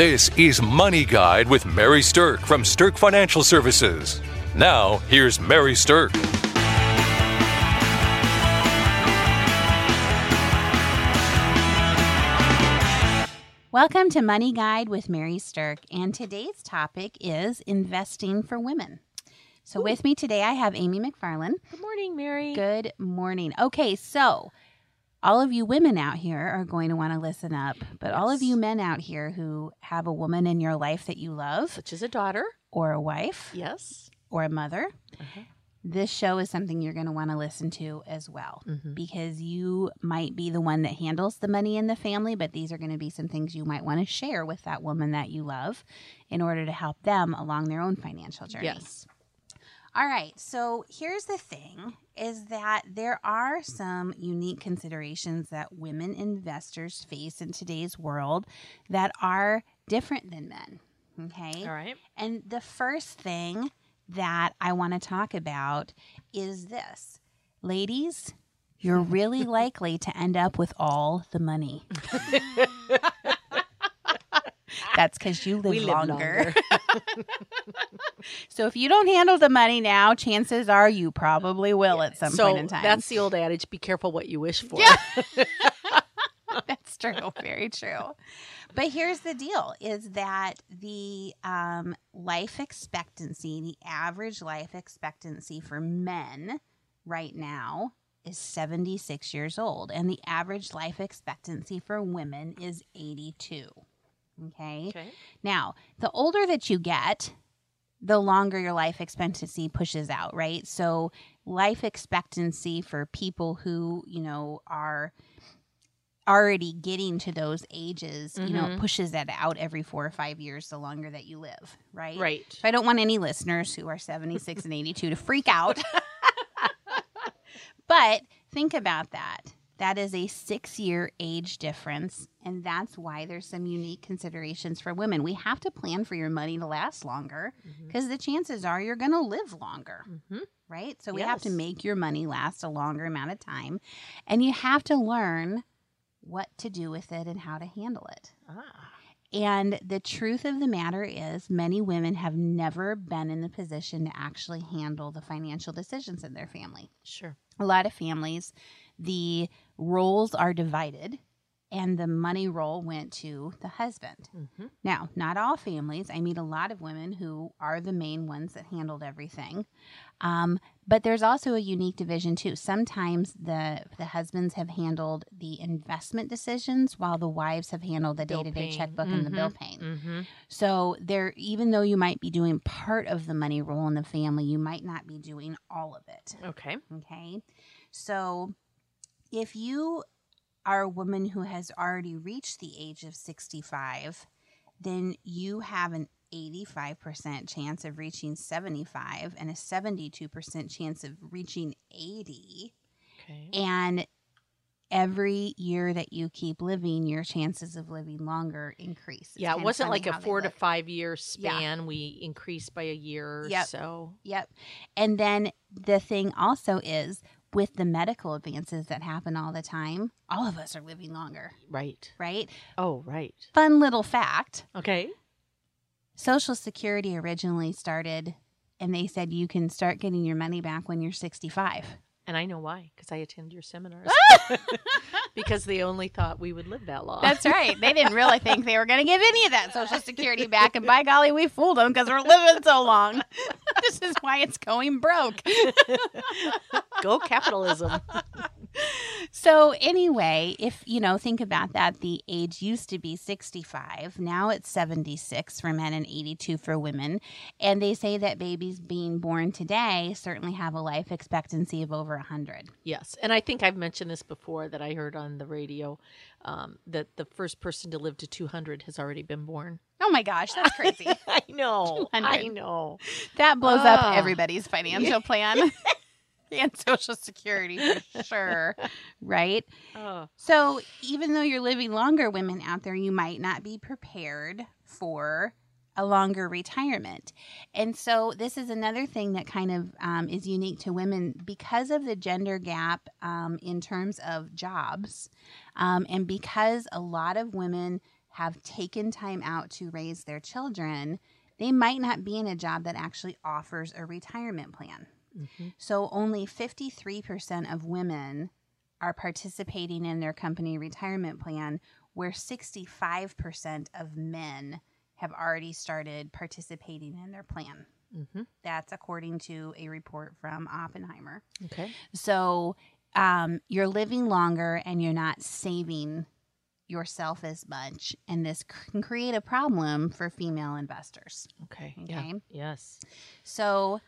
This is Money Guide with Mary Stirk from Stirk Financial Services. Now, here's Mary Stirk. Welcome to Money Guide with Mary Stirk, and today's topic is investing for women. So, with me today, I have Amy McFarland. Good morning, Mary. Good morning. Okay, so all of you women out here are going to want to listen up, but all of you men out here who have a woman in your life that you love, Such as a daughter. or a wife, Yes. or a mother, Uh-huh. this show is something you're going to want to listen to as well Mhm. because you might be the one that handles the money in the family, but these are going to be some things you might want to share with that woman that you love in order to help them along their own financial journey. Yes. All right. So here's the thing is that there are some unique considerations that women investors face in today's world that are different than men. Okay. All right. And the first thing that I want to talk about is this. Ladies, you're really likely to end up with all the money. That's because you live live longer. longer. So if you don't handle the money now, chances are you probably will at some so point in time. that's the old adage: be careful what you wish for. Yeah. That's true. Very true. But here's the deal is that the um, life expectancy, the average life expectancy for men right now is 76 years old, and the average life expectancy for women is 82. Okay. Okay. Now, the older that you get, the longer your life expectancy pushes out, right? So, life expectancy for people who, you know, are already getting to those ages, you know, Mhm. pushes that out every four or five years the longer that you live, right? Right. So, I don't want any listeners who are 76 and 82 to freak out. but think about that. That is a six year age difference. And that's why there's some unique considerations for women. We have to plan for your money to last longer because the chances are you're going to live longer, Mhm. right? So we have to make your money last a longer amount of time. And you have to learn what to do with it and how to handle it. Ah. And the truth of the matter is, many women have never been in the position to actually handle the financial decisions in their family. Sure. A lot of families, the roles are divided, and the money role went to the husband. hmm Now, not all families. I meet a lot of women who are the main ones that handled everything. Um, but there's also a unique division too. Sometimes the the husbands have handled the investment decisions while the wives have handled the day to day checkbook and the bill Mhm. paying. hmm So there, even though you might be doing part of the money role in the family, you might not be doing all of it. Okay. Okay. So if you are a woman who has already reached the age of 65, then you have an 85% chance of reaching 75 and a 72% chance of reaching 80. Okay. And every year that you keep living, your chances of living longer increase. It's yeah, it wasn't like a four to look. five year Yeah. span. We increased by a year or Yep. so. Yep. And then the thing also is with the medical advances that happen all the time, all of us are living longer, Right. right? Oh, right. Fun little fact Okay. Social Security originally started and they said you can start getting your money back when you're 65. And I know why, because I attend your seminars. because they only thought we would live that long. That's right. They didn't really think they were going to give any of that Social Security back. And by golly, we fooled them because we're living so long. this is why it's going broke. Go capitalism. So anyway, if you know, think about that. The age used to be 65. Now it's 76 for men and 82 for women. And they say that babies being born today certainly have a life expectancy of over 100. Yes, and I think I've mentioned this before that I heard on the radio um, that the first person to live to 200 has already been born. Oh my gosh, that's crazy. I know. I know. that blows up Ah. everybody's financial plan. and Social Security for sure, right? Oh, So, even though you're living longer, women out there, you might not be prepared for a longer retirement. And so, this is another thing that kind of um, is unique to women because of the gender gap um, in terms of jobs, um, and because a lot of women have taken time out to raise their children, they might not be in a job that actually offers a retirement plan. Mhm. So only 53% of women are participating in their company retirement plan, where 65% of men have already started participating in their plan. Mhm. That's according to a report from Oppenheimer. Okay. So um, you're living longer and you're not saving yourself as much. And this can create a problem for female investors. Okay. Okay. Yeah. Yes. So,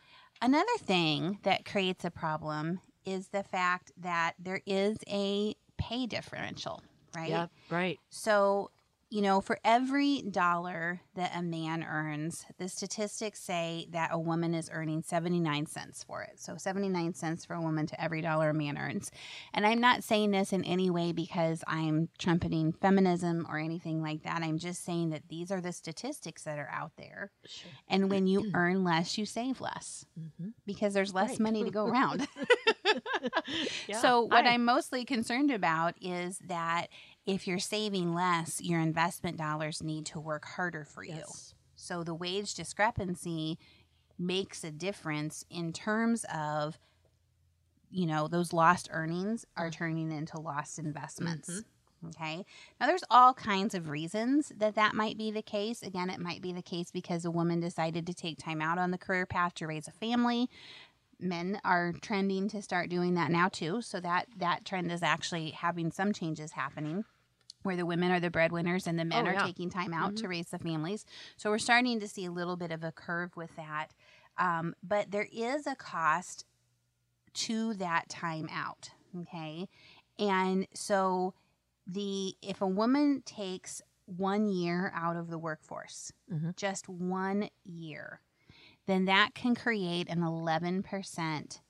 another thing that creates a problem is the fact that there is a pay differential, right? Yeah. Right. So, you know, for every dollar that a man earns, the statistics say that a woman is earning 79 cents for it. So, 79 cents for a woman to every dollar a man earns. And I'm not saying this in any way because I'm trumpeting feminism or anything like that. I'm just saying that these are the statistics that are out there. Sure. And when you earn less, you save less hmm because there's less Right. money to go around. Yeah. so, what Hi. I'm mostly concerned about is that if you're saving less, your investment dollars need to work harder for you. Yes. So, the wage discrepancy makes a difference in terms of you know those lost earnings are mm-hmm. turning into lost investments mm-hmm. okay? Now there's all kinds of reasons that that might be the case. Again it might be the case because a woman decided to take time out on the career path to raise a family. Men are trending to start doing that now too. So that that trend is actually having some changes happening where the women are the breadwinners and the men Oh, are yeah. taking time out to raise the families so we're starting to see a little bit of a curve with that um, but there is a cost to that time out okay and so the if a woman takes one year out of the workforce Mhm. just one year then that can create an 11%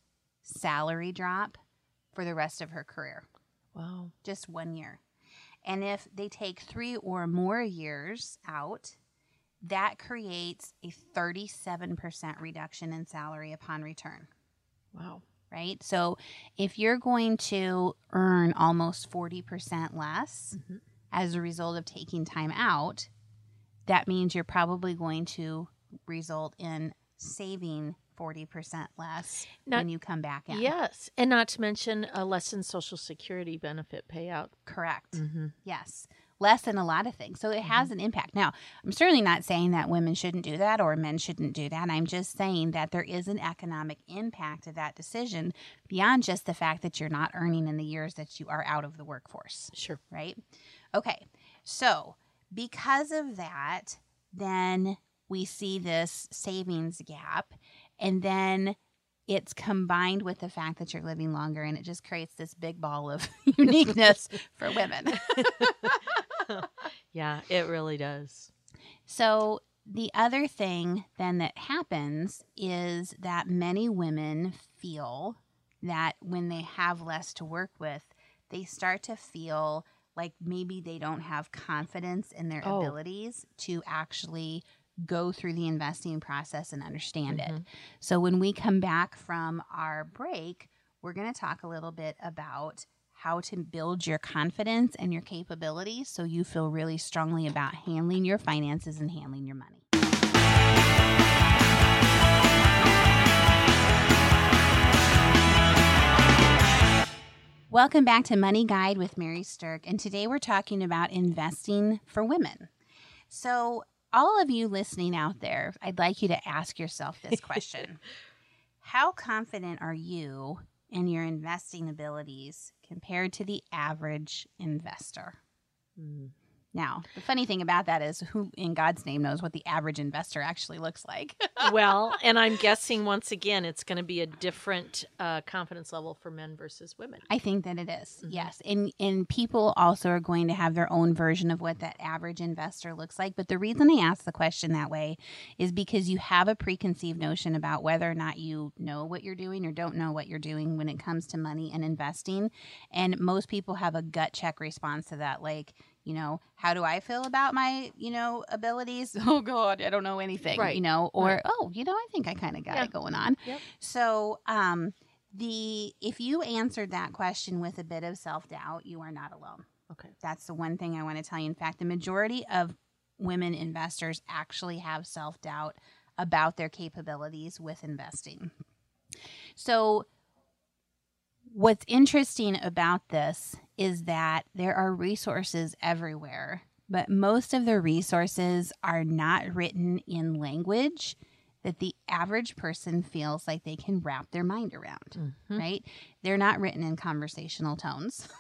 salary drop for the rest of her career Wow. just one year and if they take three or more years out that creates a 37% reduction in salary upon return Wow. right? So if you're going to earn almost 40% less Mhm. as a result of taking time out, that means you're probably going to result in saving 40% less Now- when you come back in. Yes, and not to mention a lessened Social Security benefit payout. Correct. Mm-hmm. Yes. Less than a lot of things. So it has an impact. Now, I'm certainly not saying that women shouldn't do that or men shouldn't do that. I'm just saying that there is an economic impact of that decision beyond just the fact that you're not earning in the years that you are out of the workforce. Sure. right? Okay, so because of that, then we see this savings gap, and then it's combined with the fact that you're living longer, and it just creates this big ball of uniqueness for women. Yeah, it really does. So, the other thing then that happens is that many women feel that when they have less to work with, they start to feel like maybe they don't have confidence in their Oh. abilities to actually go through the investing process and understand it. Mhm. So, when we come back from our break, we're going to talk a little bit about how to build your confidence and your capabilities so you feel really strongly about handling your finances and handling your money. Welcome back to Money Guide with Mary Stirk, and today we're talking about investing for women. So, all of you listening out there, I'd like you to ask yourself this question How confident are you in your investing abilities compared to the average investor? Mm. Now, the funny thing about that is who in God's name knows what the average investor actually looks like? well, and I'm guessing once again it's going to be a different uh, confidence level for men versus women. I think that it is, Mhm. Yes. And and people also are going to have their own version of what that average investor looks like. But the reason I ask the question that way is because you have a preconceived notion about whether or not you know what you're doing or don't know what you're doing when it comes to money and investing. And most people have a gut check response to that, like, you know, how do I feel about my, you know, abilities? Oh God, I don't know anything. Right. You know, or Right. oh, you know, I think I kind of got Yeah. it going on. Yep. So, um, the if you answered that question with a bit of self doubt, you are not alone. Okay. That's the one thing I want to tell you. In fact, the majority of women investors actually have self doubt about their capabilities with investing. So, what's interesting about this is that there are resources everywhere, but most of the resources are not written in language that the average person feels like they can wrap their mind around, Mm-hmm. right? They're not written in conversational tones.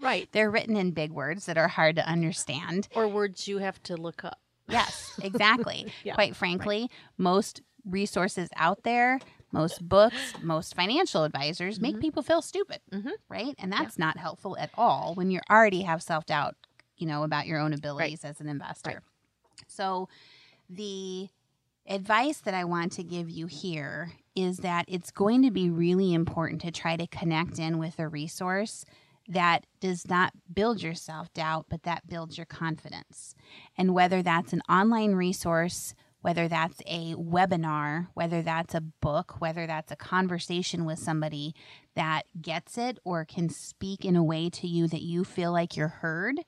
Right. They're written in big words that are hard to understand. Or words you have to look up. Yes, exactly. Yeah, Quite frankly, most resources out there, most books, most financial advisors make Mhm. people feel stupid, Mhm. right? And that's not helpful at all when you already have self doubt, you know, about your own abilities as an investor. Right. So, the advice that I want to give you here is that it's going to be really important to try to connect in with a resource that does not build your self doubt, but that builds your confidence. And whether that's an online resource, whether that's a webinar, whether that's a book, whether that's a conversation with somebody that gets it or can speak in a way to you that you feel like you're heard,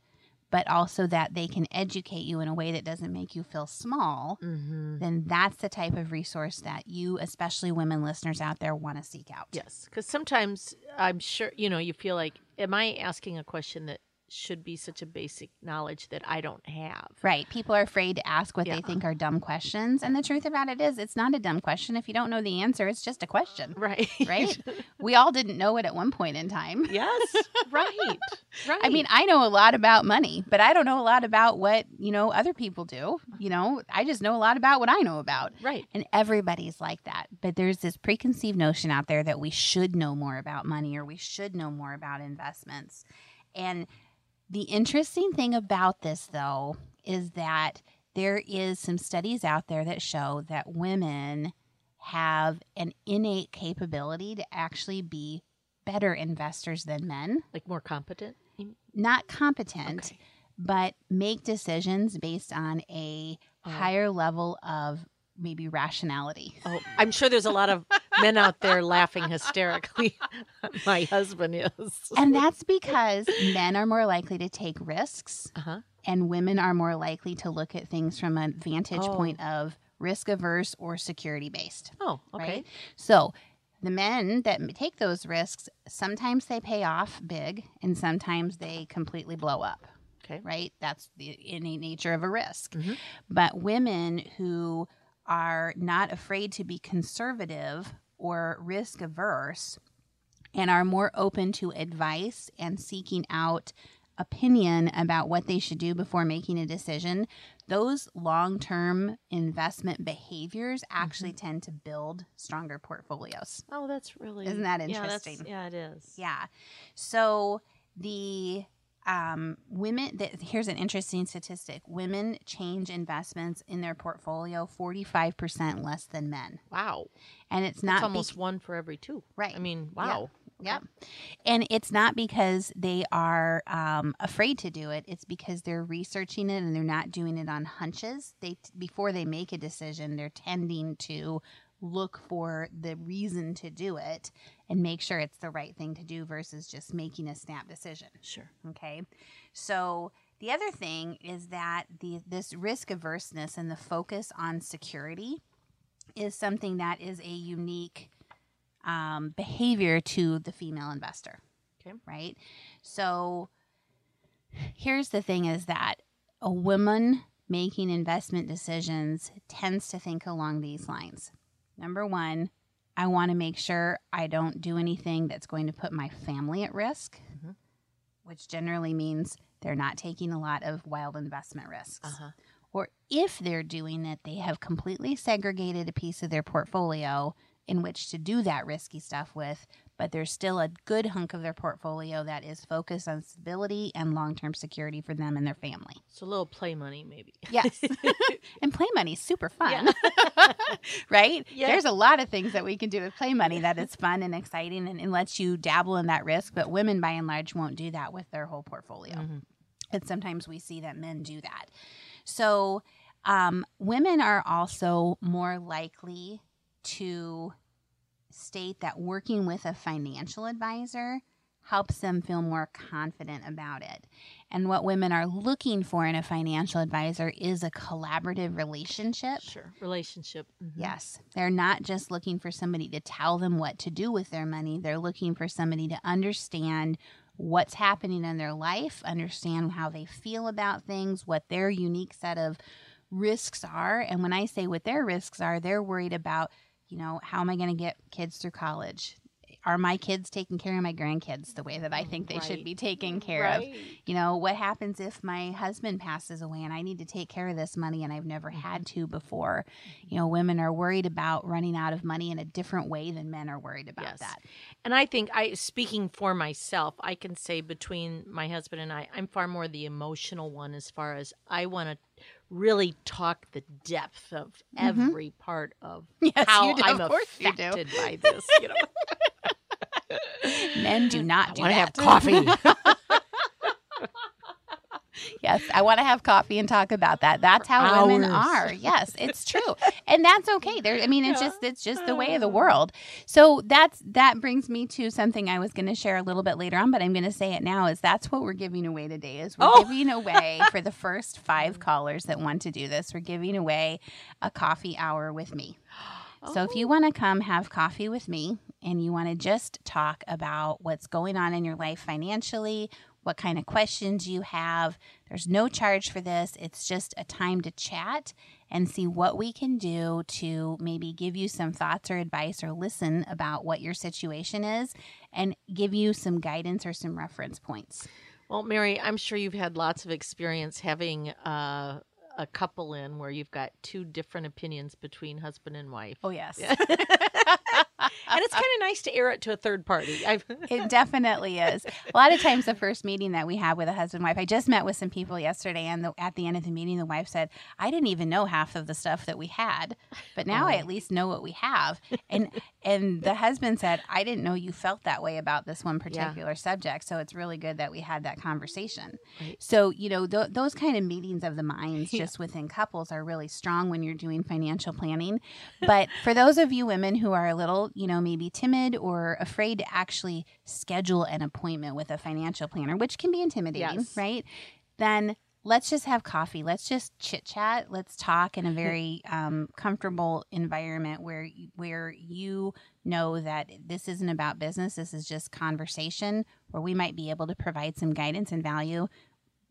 but also that they can educate you in a way that doesn't make you feel small, Mm-hmm. then that's the type of resource that you, especially women listeners out there, want to seek out. Yes, because sometimes I'm sure you know you feel like, am I asking a question that should be such a basic knowledge that I don't have? Right. People are afraid to ask what they think are dumb questions. And the truth about it is, it's not a dumb question. If you don't know the answer, it's just a question, Right. right? we all didn't know it at one point in time. yes. Right. Right. I mean, I know a lot about money, but I don't know a lot about what, you know, other people do. You know, I just know a lot about what I know about. right. And everybody's like that. But there's this preconceived notion out there that we should know more about money or we should know more about investments. And the interesting thing about this, though, is that there is some studies out there that show that women have an innate capability to actually be better investors than men. Like more competent. Not competent, Okay. but make decisions based on a Oh. higher level of maybe rationality. Oh, I'm sure there's a lot of men out there laughing hysterically. My husband is. And that's because men are more likely to take risks Uh huh. and women are more likely to look at things from a vantage Oh. point of risk averse or security based. Oh, okay. Right? So the men that take those risks, sometimes they pay off big and sometimes they completely blow up. Okay. Right? That's the innate nature of a risk. Mhm. But women who are not afraid to be conservative or risk averse and are more open to advice and seeking out opinion about what they should do before making a decision, those long term investment behaviors mm-hmm. actually tend to build stronger portfolios. Oh, that's really. Isn't that Yeah, interesting? Yeah, it is. Yeah. So the um, women, th- here's an interesting statistic women change investments in their portfolio 45% less than men. Wow. And it's That's not be- almost one for every two. Right. I mean, Yeah. wow. Yep. And it's not because they are um, afraid to do it. It's because they're researching it and they're not doing it on hunches. They before they make a decision, they're tending to look for the reason to do it and make sure it's the right thing to do versus just making a snap decision. Sure. Okay. So the other thing is that the this risk averseness and the focus on security is something that is a unique um, behavior to the female investor. Okay. Right. So here's the thing is that a woman making investment decisions tends to think along these lines. Number one, I want to make sure I don't do anything that's going to put my family at risk, Mhm. which generally means they're not taking a lot of wild investment risks. Uh huh. Or if they're doing it, they have completely segregated a piece of their portfolio in which to do that risky stuff with, but there's still a good hunk of their portfolio that is focused on stability and long term security for them and their family. So a little play money, maybe. Yes. and play money's super fun. Yeah. right? Yeah. There's a lot of things that we can do with play money that is fun and exciting and, and lets you dabble in that risk, but women by and large won't do that with their whole portfolio. Mhm. And sometimes we see that men do that. So, um, women are also more likely to state that working with a financial advisor helps them feel more confident about it. And what women are looking for in a financial advisor is a collaborative relationship. Sure. Relationship. mhm. Yes. They're not just looking for somebody to tell them what to do with their money. They're looking for somebody to understand what's happening in their life, understand how they feel about things, what their unique set of risks are. And when I say what their risks are, they're worried about, you know, how am I going to get kids through college? Are my kids taking care of my grandkids the way that I think they should be taken care of? You know, what happens if my husband passes away and I need to take care of this money and I've never mm-hmm. had to before? Mm-hmm. You know, women are worried about running out of money in a different way than men are worried about Yes. that. And I think I speaking for myself, I can say between my husband and I, I'm far more the emotional one as far as I want to really talk the depth of every part of Mm-hmm. Yes, how you do. I'm Of course you do. affected by this. You know, Men do not I do want to have coffee. Yes, I want to have coffee and talk about that. That's how women are. Yes, it's true. and that's okay. There I mean it's just it's just the way of the uh. world. So that's that brings me to something I was going to share a little bit later on, but I'm going to say it now is that's what we're giving away today is we're Oh. giving away for the first 5 callers that want to do this. We're giving away a coffee hour with me. So if you oh. want to come have coffee with me and you want to just talk about what's going on in your life financially, what kind of questions you have, there's no charge for this. It's just a time to chat and see what we can do to maybe give you some thoughts or advice or listen about what your situation is and give you some guidance or some reference points. Well, Mary, I'm sure you've had lots of experience having uh, a couple in where you've got two different opinions between husband and wife. Oh, yes. And it's kind of nice to air it to a third party. I've, It definitely is. A lot of times, the first meeting that we have with a husband wife, I just met with some people yesterday, and the, at the end of the meeting, the wife said, "I didn't even know half of the stuff that we had, but now I Oh. at least know what we have." And and the husband said, "I didn't know you felt that way about this one particular subject, so it's really good that we had that conversation." Right. So you know, th- those kind of meetings of the minds, Yeah. just within couples, are really strong when you're doing financial planning. But for those of you women who are a little, you know, maybe timid or afraid to actually schedule an appointment with a financial planner, which can be intimidating, Yes. right? Then let's just have coffee. Let's just chit chat. Let's talk in a very um, comfortable environment where where you know that this isn't about business. This is just conversation where we might be able to provide some guidance and value.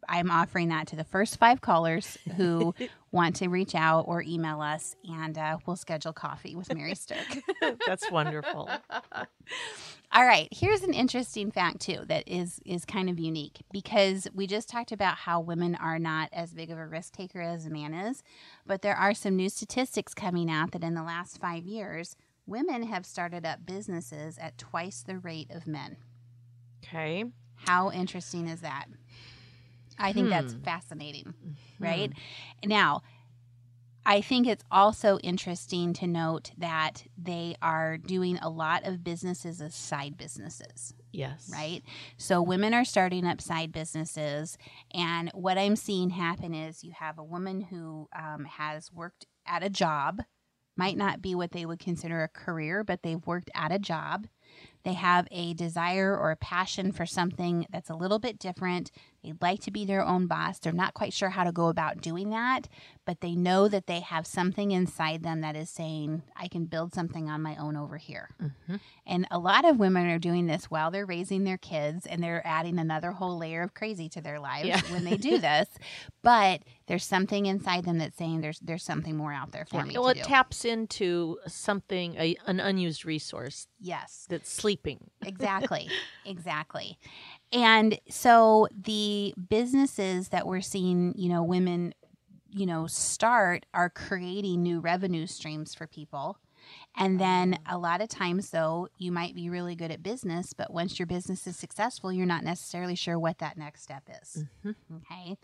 I'm offering that to the first five callers who want to reach out or email us, and uh, we'll schedule coffee with Mary Stirk. that's wonderful. All right, here's an interesting fact too that is is kind of unique because we just talked about how women are not as big of a risk taker as a man is, but there are some new statistics coming out that in the last 5 years, women have started up businesses at twice the rate of men. Okay. How interesting is that? I think that's Hmm. fascinating, right? Now, I think it's also interesting to note that they are doing a lot of businesses as side businesses, Yes. right? So women are starting up side businesses, and what I'm seeing happen is you have a woman who um, has worked at a job, might not be what they would consider a career, but they've worked at a job. They have a desire or a passion for something that's a little bit different. They'd like to be their own boss. They're not quite sure how to go about doing that, but they know that they have something inside them that is saying, I can build something on my own over here. Mhm. And a lot of women are doing this while they're raising their kids and they're adding another whole layer of crazy to their lives Yeah. when they do this. But there's something inside them that's saying there's there's something more out there for me Well, it do. taps into something, a, an unused resource yes. that's sleeping. exactly exactly and so the businesses that we're seeing you know women you know start are creating new revenue streams for people. And then a lot of times though you might be really good at business but once your business is successful you're not necessarily sure what that next step is. Mhm. okay?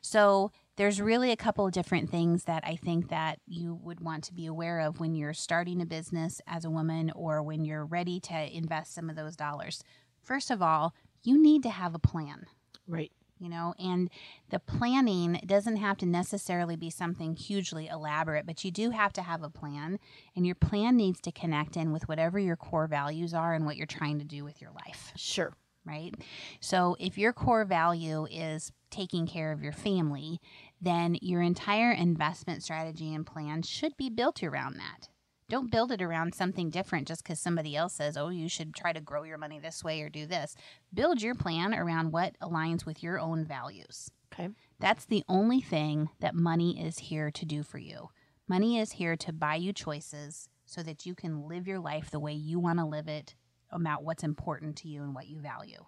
So there's really a couple of different things that i think that you would want to be aware of when you're starting a business as a woman or when you're ready to invest some of those dollars. First of all you need to have a plan Right. you know and the planning doesn't have to necessarily be something hugely elaborate but you do have to have a plan and your plan needs to connect in with whatever your core values are and what you're trying to do with your life Sure. right? So if your core value is taking care of your family, then your entire investment strategy and plan should be built around that. Don't build it around something different just because somebody else says, oh, you should try to grow your money this way or do this. Build your plan around what aligns with your own values. Okay. That's the only thing that money is here to do for you. Money is here to buy you choices so that you can live your life the way you want to live it about what's important to you and what you value.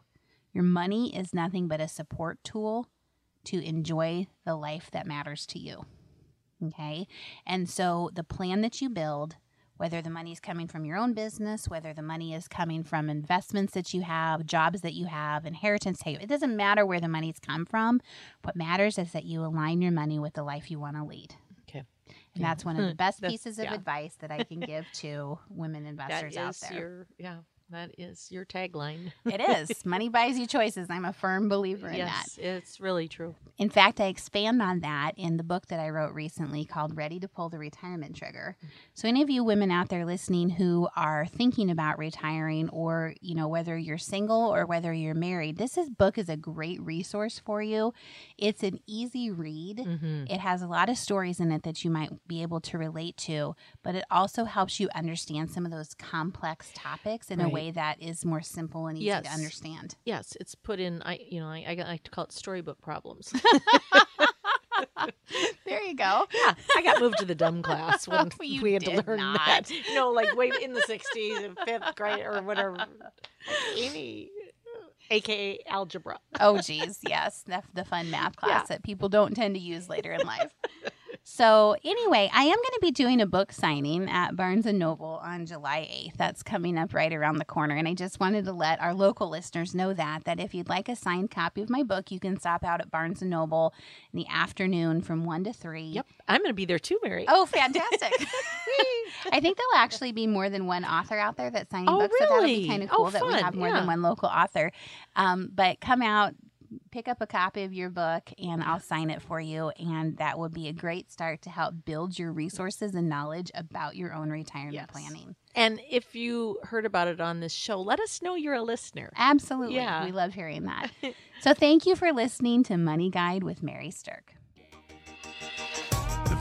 Your money is nothing but a support tool to enjoy the life that matters to you. Okay. And so the plan that you build, whether the money is coming from your own business, whether the money is coming from investments that you have, jobs that you have, inheritance, hey, it doesn't matter where the money's come from. What matters is that you align your money with the life you want to lead. Okay. And that's one of the best pieces of yeah. advice that I can give to women investors out there. your yeah. That is your tagline. It is. Money buys you choices. I'm a firm believer in that. yes, it's really true. In fact, I expand on that in the book that I wrote recently called Ready to Pull the Retirement Trigger. So any of you women out there listening who are thinking about retiring or, you know, whether you're single or whether you're married, this is book is a great resource for you. It's an easy read. Mm-hmm. It has a lot of stories in it that you might be able to relate to, but it also helps you understand some of those complex topics in a Right. Way that is more simple and easy Yes. to understand. Yes, it's put in. I you know I, I like to call it storybook problems. There you go. yeah, I got moved to the dumb class when You we had to learn not. that. No, like way in the '60s in fifth grade or whatever. Amy, aka algebra. Oh, geez, yes, the, the fun math class Yeah. that people don't tend to use later in life. So anyway, I am going to be doing a book signing at Barnes and Noble on July 8th. That's coming up right around the corner, and I just wanted to let our local listeners know that that if you'd like a signed copy of my book, you can stop out at Barnes and Noble in the afternoon from one to three. Yep, I'm going to be there too, Mary. Oh, fantastic! I think there'll actually be more than one author out there that's signing Oh, books, so that'll be really? kind of Oh, cool that we have more yeah. than one local author. Um, but come out, pick up a copy of your book, and I'll sign it for you. And that would be a great start to help build your resources and knowledge about your own retirement Yes. planning. And if you heard about it on this show, let us know you're a listener. Absolutely, Yeah. we love hearing that. so thank you for listening to Money Guide with Mary Stirk.